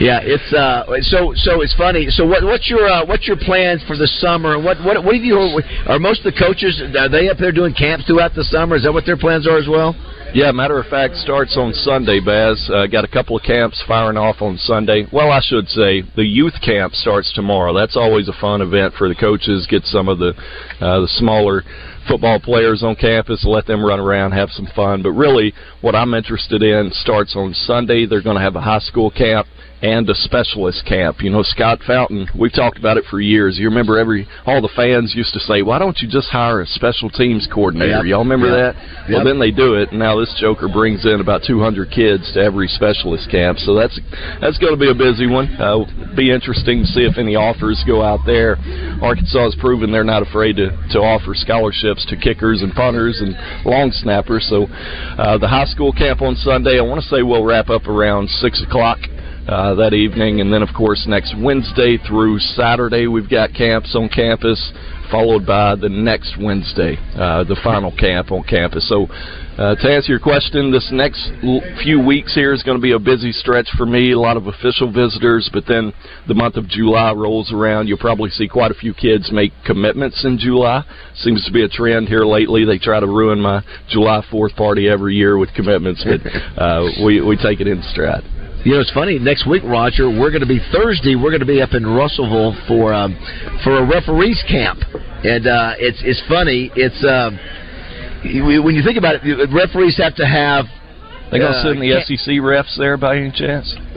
Yeah, it's uh, so so it's funny. So what what's your uh, what's your plans for the summer? What what what have you are most of the coaches are they up there doing camps throughout the summer? Is that what their plans are as well? Yeah, matter of fact, starts on Sunday, Baz. Uh, got a couple of camps firing off on Sunday. Well, I should say the youth camp starts tomorrow. That's always a fun event for the coaches. Get some of the uh, the smaller football players on campus, let them run around, have some fun. But really, what I'm interested in starts on Sunday. They're going to have a high school camp and a specialist camp. You know, Scott Fountain, we've talked about it for years. You remember every all the fans used to say, "Why don't you just hire a special teams coordinator?" Yep. Y'all remember yep. that? Yep. Well, then they do it. And now this joker brings in about 200 kids to every specialist camp. So that's that's going to be a busy one. Uh, be interesting to see if any offers go out there. Arkansas has proven they're not afraid to to offer scholarships to kickers and punters and long snappers. So uh, the high school camp on Sunday, I want to say we'll wrap up around six o'clock uh, that evening. And then, of course, next Wednesday through Saturday, we've got camps on campus, followed by the next Wednesday, uh, the final camp on campus. So, uh, to answer your question, this next l- few weeks here is going to be a busy stretch for me. A lot of official visitors, but then the month of July rolls around. You'll probably see quite a few kids make commitments in July. Seems to be a trend here lately. They try to ruin my July 4th party every year with commitments, but uh, we we take it in stride. You know, it's funny. Next week, Roger, we're going to be Thursday. We're going to be up in Russellville for um, for a referees camp, and uh, it's it's funny. It's uh, when you think about it, referees have to have they gonna uh, send the SEC refs there by any chance?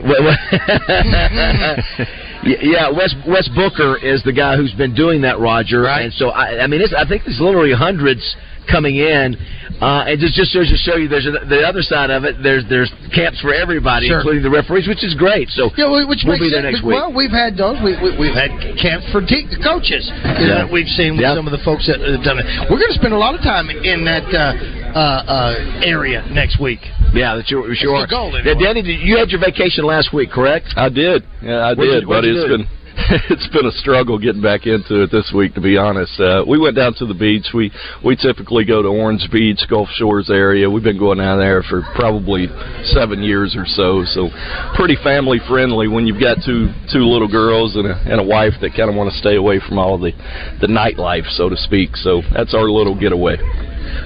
yeah, Wes Wes Booker is the guy who's been doing that, Roger. Right. And so I, I mean, it's, I think there's literally hundreds coming in. Uh, and just just shows to show you there's a, the other side of it. There's there's camps for everybody, sure. including the referees, which is great. So yeah, which we'll be there sense. next week. Well, we've had those. We, we, have had camps for te- coaches. You yeah. know, we've seen with some of the folks that have done it. We're going to spend a lot of time in that uh, uh, uh, area next week. Yeah, that's your sure. That's goal, anyway. Danny, you had your vacation last week, correct? I did. Yeah, I did, but it's been it's been a struggle getting back into it this week, to be honest. Uh, we went down to the beach. We we typically go to Orange Beach, Gulf Shores area. We've been going down there for probably seven years or so. So pretty family friendly when you've got two two little girls and a, and a wife that kind of want to stay away from all the the nightlife, so to speak. So that's our little getaway.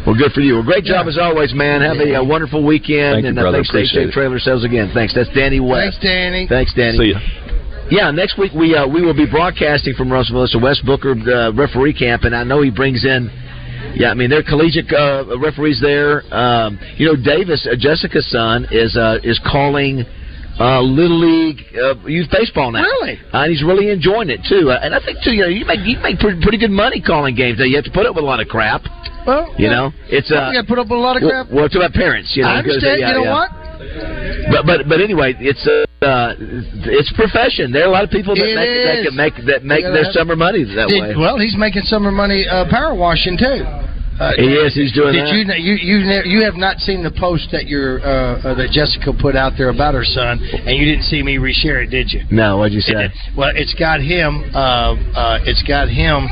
Well, good for you. Well, great job as always, man. Have a, uh wonderful weekend. Thank you, and uh, brother. thanks, State Appreciate State it. Trailer Sales again. Thanks. That's Danny West. Thanks, Danny. Thanks, Danny. See ya. Yeah, next week we uh, we will be broadcasting from Russellville. It's a Wes Booker uh, referee camp, and I know he brings in. Yeah, I mean they're collegiate uh, referees there. Um, you know, Davis, uh, Jessica's son, is uh, is calling uh, little league uh, youth baseball now. Really? Uh, and he's really enjoying it too. Uh, and I think too, you know, you make you make pretty, pretty good money calling games. Now you have to put up with a lot of crap. Well, You know, it's uh, you got to put up with a lot of crap. well, well, it's about parents. You know, I understand. yeah, you know yeah. what? But but but anyway, it's uh, uh, it's profession. There are a lot of people that make that can make that make their summer money that way. Well, he's making summer money uh, power washing too. Uh, He is, he's doing did that. you you you you have not seen the post that your uh, uh, that Jessica put out there about her son, and you didn't see me reshare it, did you? No, what'd you say? Well, it's got him. Uh, uh, it's got him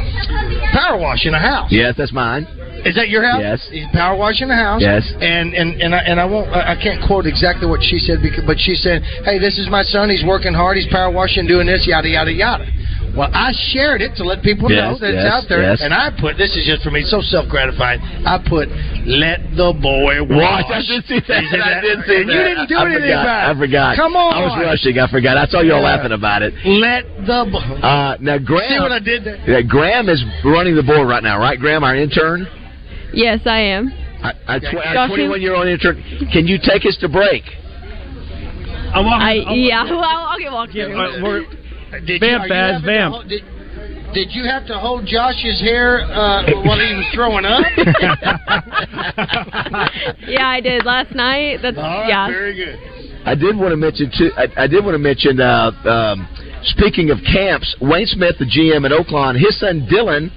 power washing a house. Yes, that's mine. Is that your house? Yes. He's power washing the house. Yes. And and and I, and I won't. I I can't quote exactly what she said, because, but she said, "Hey, this is my son. He's working hard. He's power washing, doing this, yada yada yada." Well, I shared it to let people know Yes, that it's out there, yes. and I put this is just for me, so self gratifying. I put, "Let the boy wash." Watch, I did see that. You I did see that. you didn't do I anything forgot. about it. I forgot. Come on. I was rushing. I forgot. I saw you all Yeah. laughing about it. Let the. Bo- Uh, now, Graham. See what I did there? Yeah, Graham is running the board right now, right? Graham, our intern. Yes, I am. I, I, tw- Josh, our 21 year old intern. Can you take us to break? I, yeah, well, I'll get walked through. Did Vamp, you Baz, having to vamp. hold- Did, did you have to hold Josh's hair uh, while he was throwing up? yeah, I did last night. That's yeah. Very good. I did want to mention too. I, I did want to mention. Uh, um, speaking of camps, Wayne Smith, the GM at Oaklawn, his son Dylan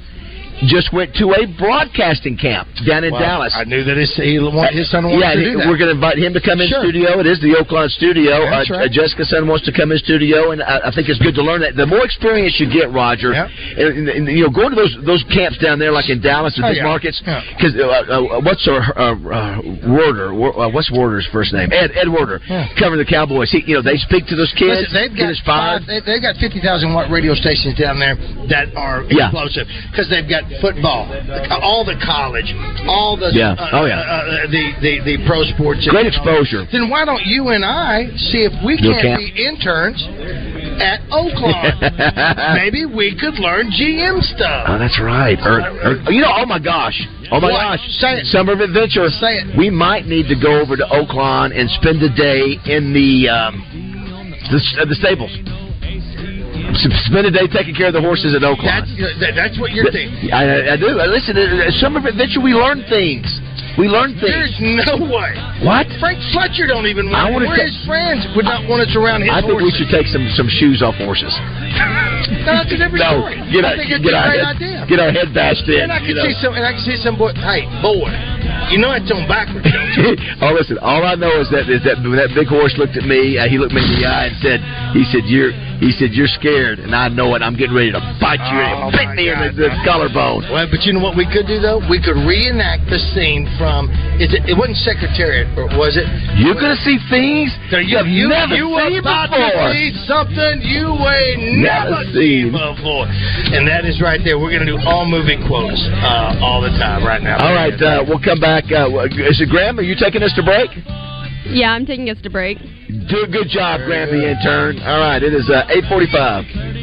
just went to a broadcasting camp down in Well, Dallas. I knew that his, he want, his son wanted yeah, to do that. we're going to invite him to come in Sure. studio. It is the Oaklawn studio. That's uh, right. Jessica's son wants to come in studio, and I, I think it's good to learn that. The more experience you get, Roger, and, and, and, you know, going to those those camps down there, like in Dallas and Oh, big yeah. markets, Yeah. because uh, uh, what's our uh, uh, Werder? Uh, what's Werder's first name? Ed Ed Werder, covering the Cowboys. He, you know, they speak to those kids. Listen, they've got five, they, they've got fifty thousand watt radio stations down there that are Yeah. explosive because they've got football, all the college, all the Yeah. uh, Oh, yeah. uh, uh, the, the the pro sports. Great exposure. Then why don't you and I see if we can't be interns at Oaklawn? Maybe we could learn GM stuff. Oh, that's right. Or, or, you know, oh my gosh, oh my What? gosh, Say it. Summer of Adventure. Say it. We might need to go over to Oaklawn and spend a day in the um, the, uh, the stables. Spend a day taking care of the horses at Oaklawn. That's that's what you're thinking. I, I do. Uh, Listen, at Summer of Adventure, we learn things. We learn things. There's no way. What? Frank Fletcher don't even I want. wanna Where ta- his friends would not want us around his I think we should take some some shoes off horses. No, that's a different no, story. get I our think it's get a great head, idea. get our head bashed in. And I can you know. see some, and I can see some boy. Hey, boy, you know it's on backwards. oh, listen. All I know is that is that when that big horse looked at me. Uh, he looked me in the eye and said, "He said you're." He said you're scared, and I know it. I'm getting ready to bite you Oh, and bit my me in the, the collarbone. Well, but you know what we could do though? We could reenact the scene from. Is it? It wasn't Secretariat, or was it? You're gonna see things So you, you've you, never you seen about before. to see something you ain't Never never seen before, and that is right there. We're gonna do all movie quotes uh, all the time right now. All right, uh, we'll come back. Uh, is it Graham? Are you taking us to break? Yeah, I'm taking us to break. Do a good job, Graham, the intern. All right, it is uh, 8:45.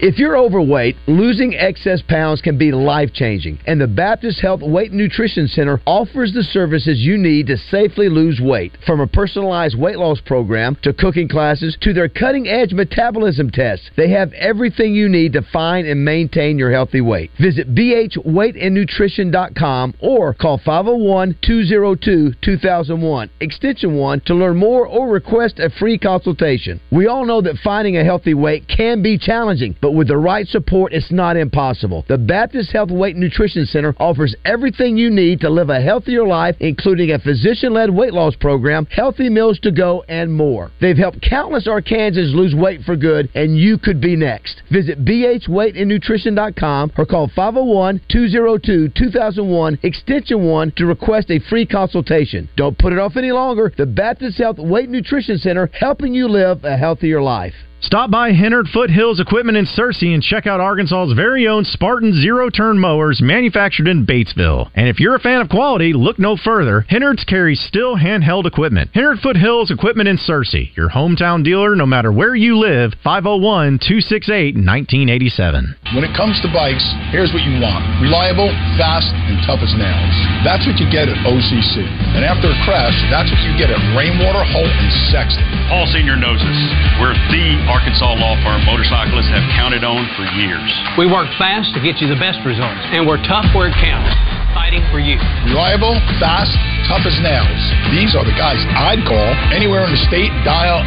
If you're overweight, losing excess pounds can be life changing, and the Baptist Health Weight and Nutrition Center offers the services you need to safely lose weight. From a personalized weight loss program to cooking classes to their cutting edge metabolism tests, they have everything you need to find and maintain your healthy weight. Visit bhweightandnutrition.com or call 501 202 2001, extension 1 to learn more or request a free consultation. We all know that finding a healthy weight can be challenging, but but with the right support, it's not impossible. The Baptist Health Weight and Nutrition Center offers everything you need to live a healthier life, including a physician led weight loss program, healthy meals to go, and more. They've helped countless Arkansans lose weight for good, and you could be next. Visit bhweightandnutrition.com or call 501 202 2001 Extension 1 to request a free consultation. Don't put it off any longer. The Baptist Health Weight Nutrition Center helping you live a healthier life. Stop by Hennard Foothills Equipment in Searcy and check out Arkansas's very own Spartan zero turn mowers manufactured in Batesville. And if you're a fan of quality, look no further. Hennard's carries STIHL handheld equipment. Hennard Foothills Equipment in Searcy, your hometown dealer no matter where you live. 501 268 1987. When it comes to bikes, here's what you want reliable, fast, and tough as nails. That's what you get at OCC. And after a crash, that's what you get at Rainwater, Holt, and Sexton. Paul Senior knows us. We're the Arkansas law firm motorcyclists have counted on for years. We work fast to get you the best results, and we're tough where it counts, fighting for you. Reliable, fast, tough as nails. These are the guys I'd call anywhere in the state. Dial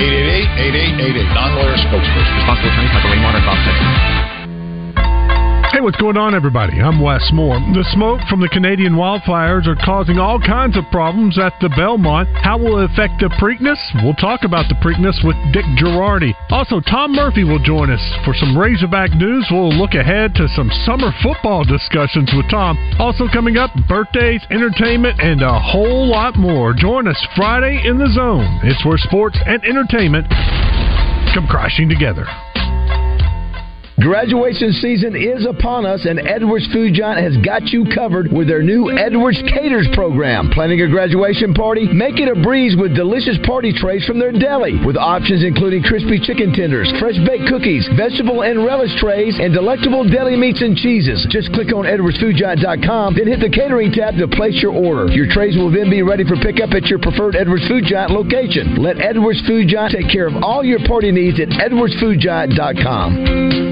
888 8888. Non-lawyer spokesperson. Responsible attorney Michael Rainwater, Bob Texas. Hey, what's going on, everybody? I'm Wes Moore. The smoke from the Canadian wildfires are causing all kinds of problems at the Belmont. How will it affect the Preakness? We'll talk about the Preakness with Dick Girardi. Also, Tom Murphy will join us for some Razorback news. We'll look ahead to some summer football discussions with Tom. Also, coming up, birthdays, entertainment, and a whole lot more. Join us Friday in the Zone. It's where sports and entertainment come crashing together. Graduation season is upon us, and Edwards Food Giant has got you covered with their new Edwards Caters program. Planning a graduation party? Make it a breeze with delicious party trays from their deli, with options including crispy chicken tenders, fresh baked cookies, vegetable and relish trays, and delectable deli meats and cheeses. Just click on EdwardsFoodGiant.com, then hit the catering tab to place your order. Your trays will then be ready for pickup at your preferred Edwards Food Giant location. Let Edwards Food Giant take care of all your party needs at EdwardsFoodGiant.com.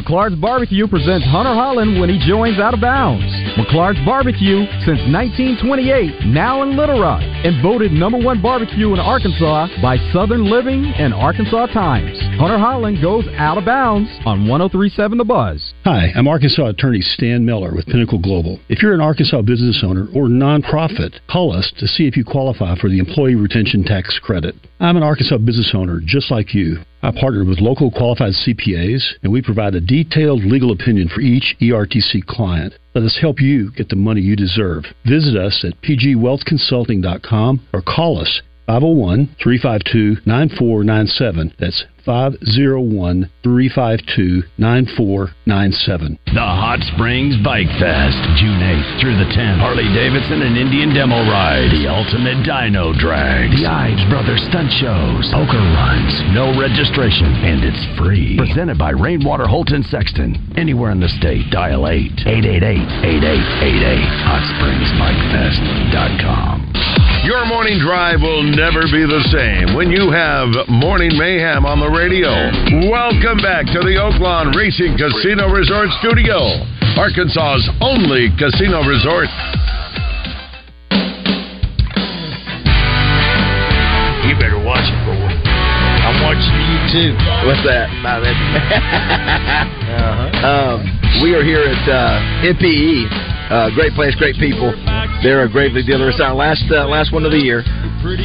McClard's Barbecue presents Hunter Holland when he joins Out of Bounds. McClard's Barbecue since 1928, now in Little Rock, and voted number one barbecue in Arkansas by Southern Living and Arkansas Times. Hunter Holland goes out of bounds on 1037 The Buzz. Hi, I'm Arkansas attorney Stan Miller with Pinnacle Global. If you're an Arkansas business owner or nonprofit, call us to see if you qualify for the Employee Retention Tax Credit. I'm an Arkansas business owner just like you. I partnered with local qualified CPAs, and we provide a detailed legal opinion for each ERTC client. Let us help you get the money you deserve. Visit us at pgwealthconsulting.com or call us 501 352 9497. That's 501 352 9497. The Hot Springs Bike Fest, June 8th through the 10th. Harley Davidson and Indian Demo Ride, the Ultimate Dyno Drag, the Ives Brothers Stunt Shows, Poker Runs, no registration, and it's free. Presented by Rainwater Holton Sexton. Anywhere in the state, dial 8 888 8888. HotSpringsBikeFest.com. Your morning drive will never be the same when you have Morning Mayhem on the radio. Welcome back to the Oaklawn Racing Casino Resort Studio, Arkansas's only casino resort. Too. What's that? Man. Uh-huh. um, we are here at uh, MPE. Uh, great place, great people. They're a Gravely dealer. It's our last uh, last one of the year.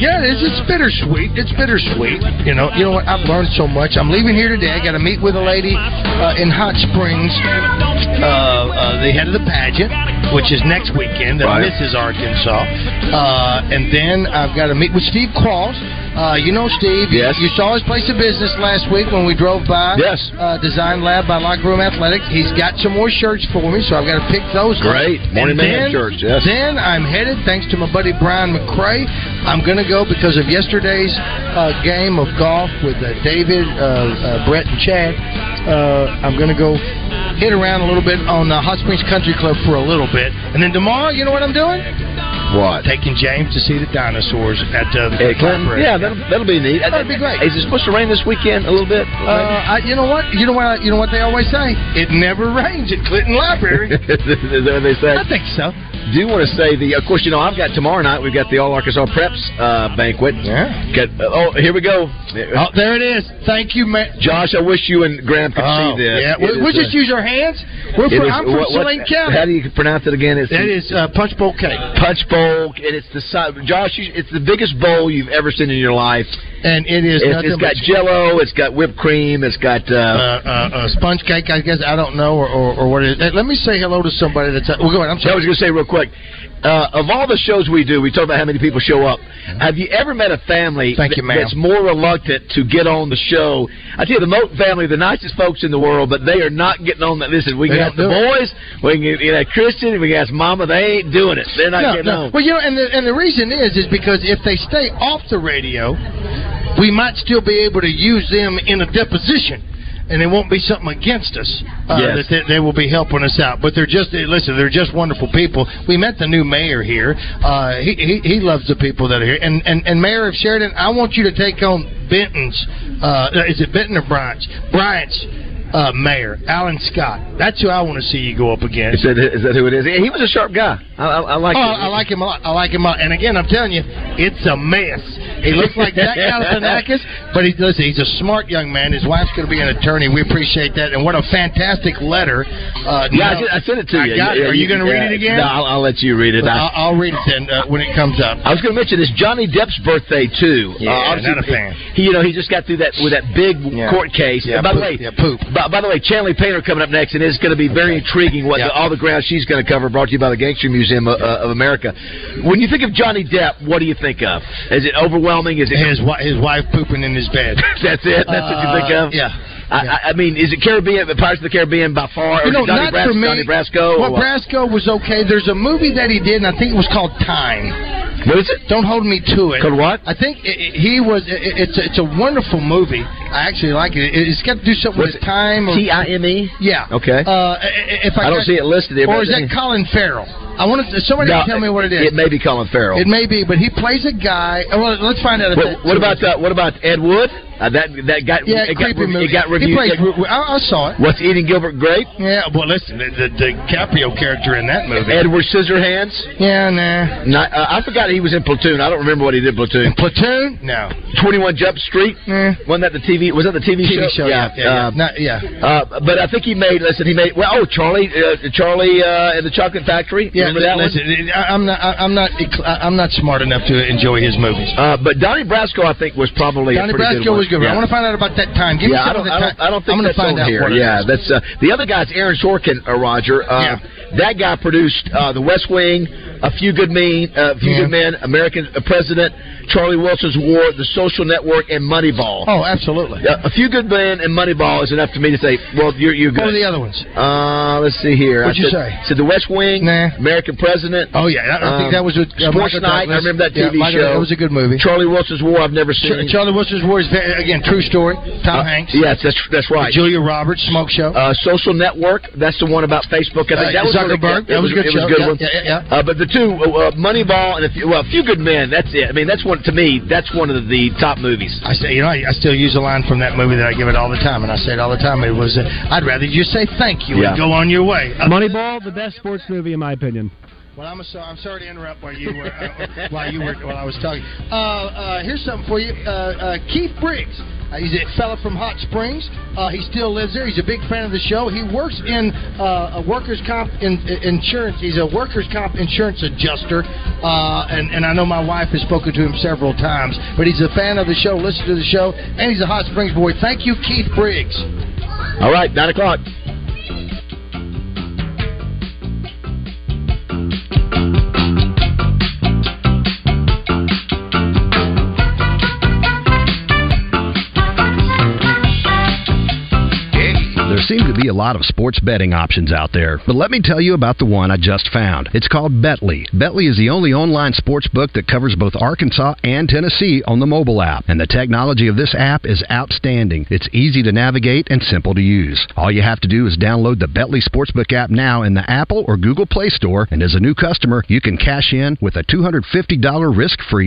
Yeah, it's, it's bittersweet. It's bittersweet. You know, you know what? I've learned so much. I'm leaving here today. I got to meet with a lady uh, in Hot Springs, uh, uh, the head of the pageant, which is next weekend, the Right. Mrs. Arkansas. Uh, and then I've got to meet with Steve Cross, Uh, you know Steve. You, Yes. You saw his place of business last week when we drove by. Yes. Uh, Design Lab by Locker Room Athletics. He's got some more shirts for me, so I've got to pick those. up. Great. Morning And Man shirts, yes. Then I'm headed, thanks to my buddy Brian McCray. I'm going to go because of yesterday's uh, game of golf with uh, David, uh, uh, Brett, and Chad. Uh, I'm going to go hit around a little bit on the Hot Springs Country Club for a little bit, and then tomorrow, you know what I'm doing? What? Taking James to see the dinosaurs at uh, the Hey, Clinton? Library. Yeah, that'll, that'll be neat. That'd be great. Is it supposed to rain this weekend a little bit? Uh, I, you know what? You know what? You know what they always say? It never rains at Clinton Library. Is that what they say? I think so. Do want to say the? Of course, you know I've got tomorrow night. We've got the All Arkansas Preps uh, banquet. Yeah. Got, oh, here we go. Oh, there it is. Thank you, man. Josh, I wish you and Graham could Oh, see this. yeah. We, we just uh, use our hands. We're from, is- I'm from what- what- Saline County. How do you pronounce it again? It's is uh, punch bowl cake. punch bowl, and it's the size. Josh, you, it's the biggest bowl you've ever seen in your life. And it is It's, nothing it's got Jello. It's got whipped cream. It's got. uh, Uh, uh, uh, sponge cake. I guess I don't know, or, or, or what it is. Uh, Let me say hello to somebody that's. Uh, well, go ahead. I'm I was going to say real quick. Uh, of all the shows we do, we talk about how many people show up. Have you ever met a family Thank you, ma'am. that's more reluctant to get on the show? I tell you, the Moat family, the nicest folks in the world, but they are not getting on that. Listen, we They can ask the don't do it. boys, we can you know, Christian, we can ask Mama. They ain't doing it. They're not No, getting no. on. Well, you know, and the, and the reason is is because if they stay off the radio, we might still be able to use them in a deposition. And it won't be something against us uh, Yes. that they, they will be helping us out. But they're just listen. They're just wonderful people. We met the new mayor here. Uh, he, he he loves the people that are here. And and and Mayor of Sheridan, I want you to take on Benton's. Uh, is it Benton or Bryant's? Bryant's uh, mayor, Alan Scott. That's who I want to see you go up against. Is that, is that who it is? He was a sharp guy. I, I, I like oh, him. I like him a lot. I like him a lot. And again, I'm telling you, it's a mess. He looks like Zach Galifianakis, but he listen, he's a smart young man. His wife's going to be an attorney. We appreciate that. And what a fantastic letter. Uh, Yeah, I, now- sent- I sent it to you. got it. Are you going to read it again? No, I'll, I'll let you read it. I- I'll, I'll read it then uh, when it comes up. I was going to mention it's Johnny Depp's birthday too. Yeah, obviously, not a fan. He, you know, he just got through that with that big Yeah. court case. Yeah, by the way, Yeah, poop. By, by the way, Chanley Painter coming up next, and it's going to be very intriguing what Yeah. the, all the ground she's going to cover. Brought to you by the Gangster Museum of, uh, of America. When you think of Johnny Depp, what do you think of? Is it overwhelming? Is it His, his wife pooping in his bed. That's it. That's what you think Uh, of. Yeah. I, I, I mean, is it Caribbean? Pirates of the Caribbean by far? Or You know, is Johnny not Bras- for me. Johnny Brasco? Well, what? Brasco was okay. There's a movie that he did, and I think it was called Time. What is it? Don't hold me to it. Called what? I think it, it- he was. It, it's a, it's a wonderful movie. I actually like it. It- It's got to do something What's with time. Or, T I M E. yeah. Okay. Uh, i- i- if I, I don't got- see it listed there. Or is that Colin Farrell? I want to. Somebody No, tell me what it is. It may be Colin Farrell. It may be, but he plays a guy. uh, Well, let's find out. If What, what about uh, what about Ed Wood? Uh, that that got Yeah, it got, movie. it got He reviewed. plays. it- I, I saw it. What's eating Gilbert Grape? Yeah. Well, listen, the, the, the DiCaprio character in that movie. Edward Scissorhands. Yeah, nah. Not, uh, I forgot he was in Platoon. I don't remember what he did in Platoon. Platoon? No. Twenty One Jump Street. Nah. Wasn't that the TV? Was that the TV, TV show. Yeah. Yeah. yeah. um, Not, yeah. uh, but I think he made. Listen, he made. Well, oh, Charlie, uh, Charlie uh, and the Chocolate Factory. Yeah, remember that listen, one? I- I'm not. I- I'm not. I'm not smart enough to enjoy his movies. Uh, but Donnie Brasco, I think, was probably Donnie a pretty Brasco good one. Good. Yeah. I want to find out about that time. Give yeah, me I don't, of I don't. I don't think I'm gonna that's find out here. yeah, is. that's uh, the other guy's Aaron Sorkin, uh, Roger. Uh, Yeah. That guy produced uh, The West Wing, A Few Good Men, uh, A Few Yeah. Good Men, American uh, President, Charlie Wilson's War, The Social Network, and Moneyball. Oh, absolutely. A Few Good Men and Moneyball is enough for me to say, well, you're you're good. What are the other ones? Uh, let's see here. What'd I you said, say? Said The West Wing, Nah. American President. Oh yeah, I, I think Um, that was with uh, Sports Michael Night. I remember that TV Michael- show. That was a good movie. Charlie Wilson's War. I've never seen. Charlie Wilson's War is very, again true story. Tom Uh, Hanks. Yes, that's that's right. Julia Roberts, Smoke Show. Uh, Social Network. That's the one about Facebook. I think Uh, that was Zuckerberg. good. That was a good it show. Was a good Yeah, one. yeah, yeah, Uh, but the two, Moneyball and a few, well, a few good men. That's it. I mean, that's one to me. That's one of the top movies. I say, you know, I, I still use a line from that movie that I give it all the time, and I say it all the time. It was, uh, I'd rather you say thank you Yeah. and go on your way. Uh, Moneyball, the best sports movie in my opinion. Well, I'm, so, I'm sorry to interrupt while you were uh, while you were while I was talking. Uh, uh, here's something for you, uh, uh, Keith Briggs. Uh, he's a fella from Hot Springs. Uh, he still lives there. He's a big fan of the show. He works in uh, a workers' comp in, insurance. He's a workers' comp insurance adjuster, uh, and and I know my wife has spoken to him several times. But he's a fan of the show. Listen to the show, and he's a Hot Springs boy. Thank you, Keith Briggs. All right, nine o'clock. Seem to be a lot of sports betting options out there, but let me tell you about the one I just found. It's called Betly. Betly is the only online sports book that covers both Arkansas and Tennessee on the mobile app, and the technology of this app is outstanding. It's easy to navigate and simple to use. All you have to do is download the Betly Sportsbook app now in the Apple or Google Play Store, and as a new customer, you can cash in with a $250 risk-free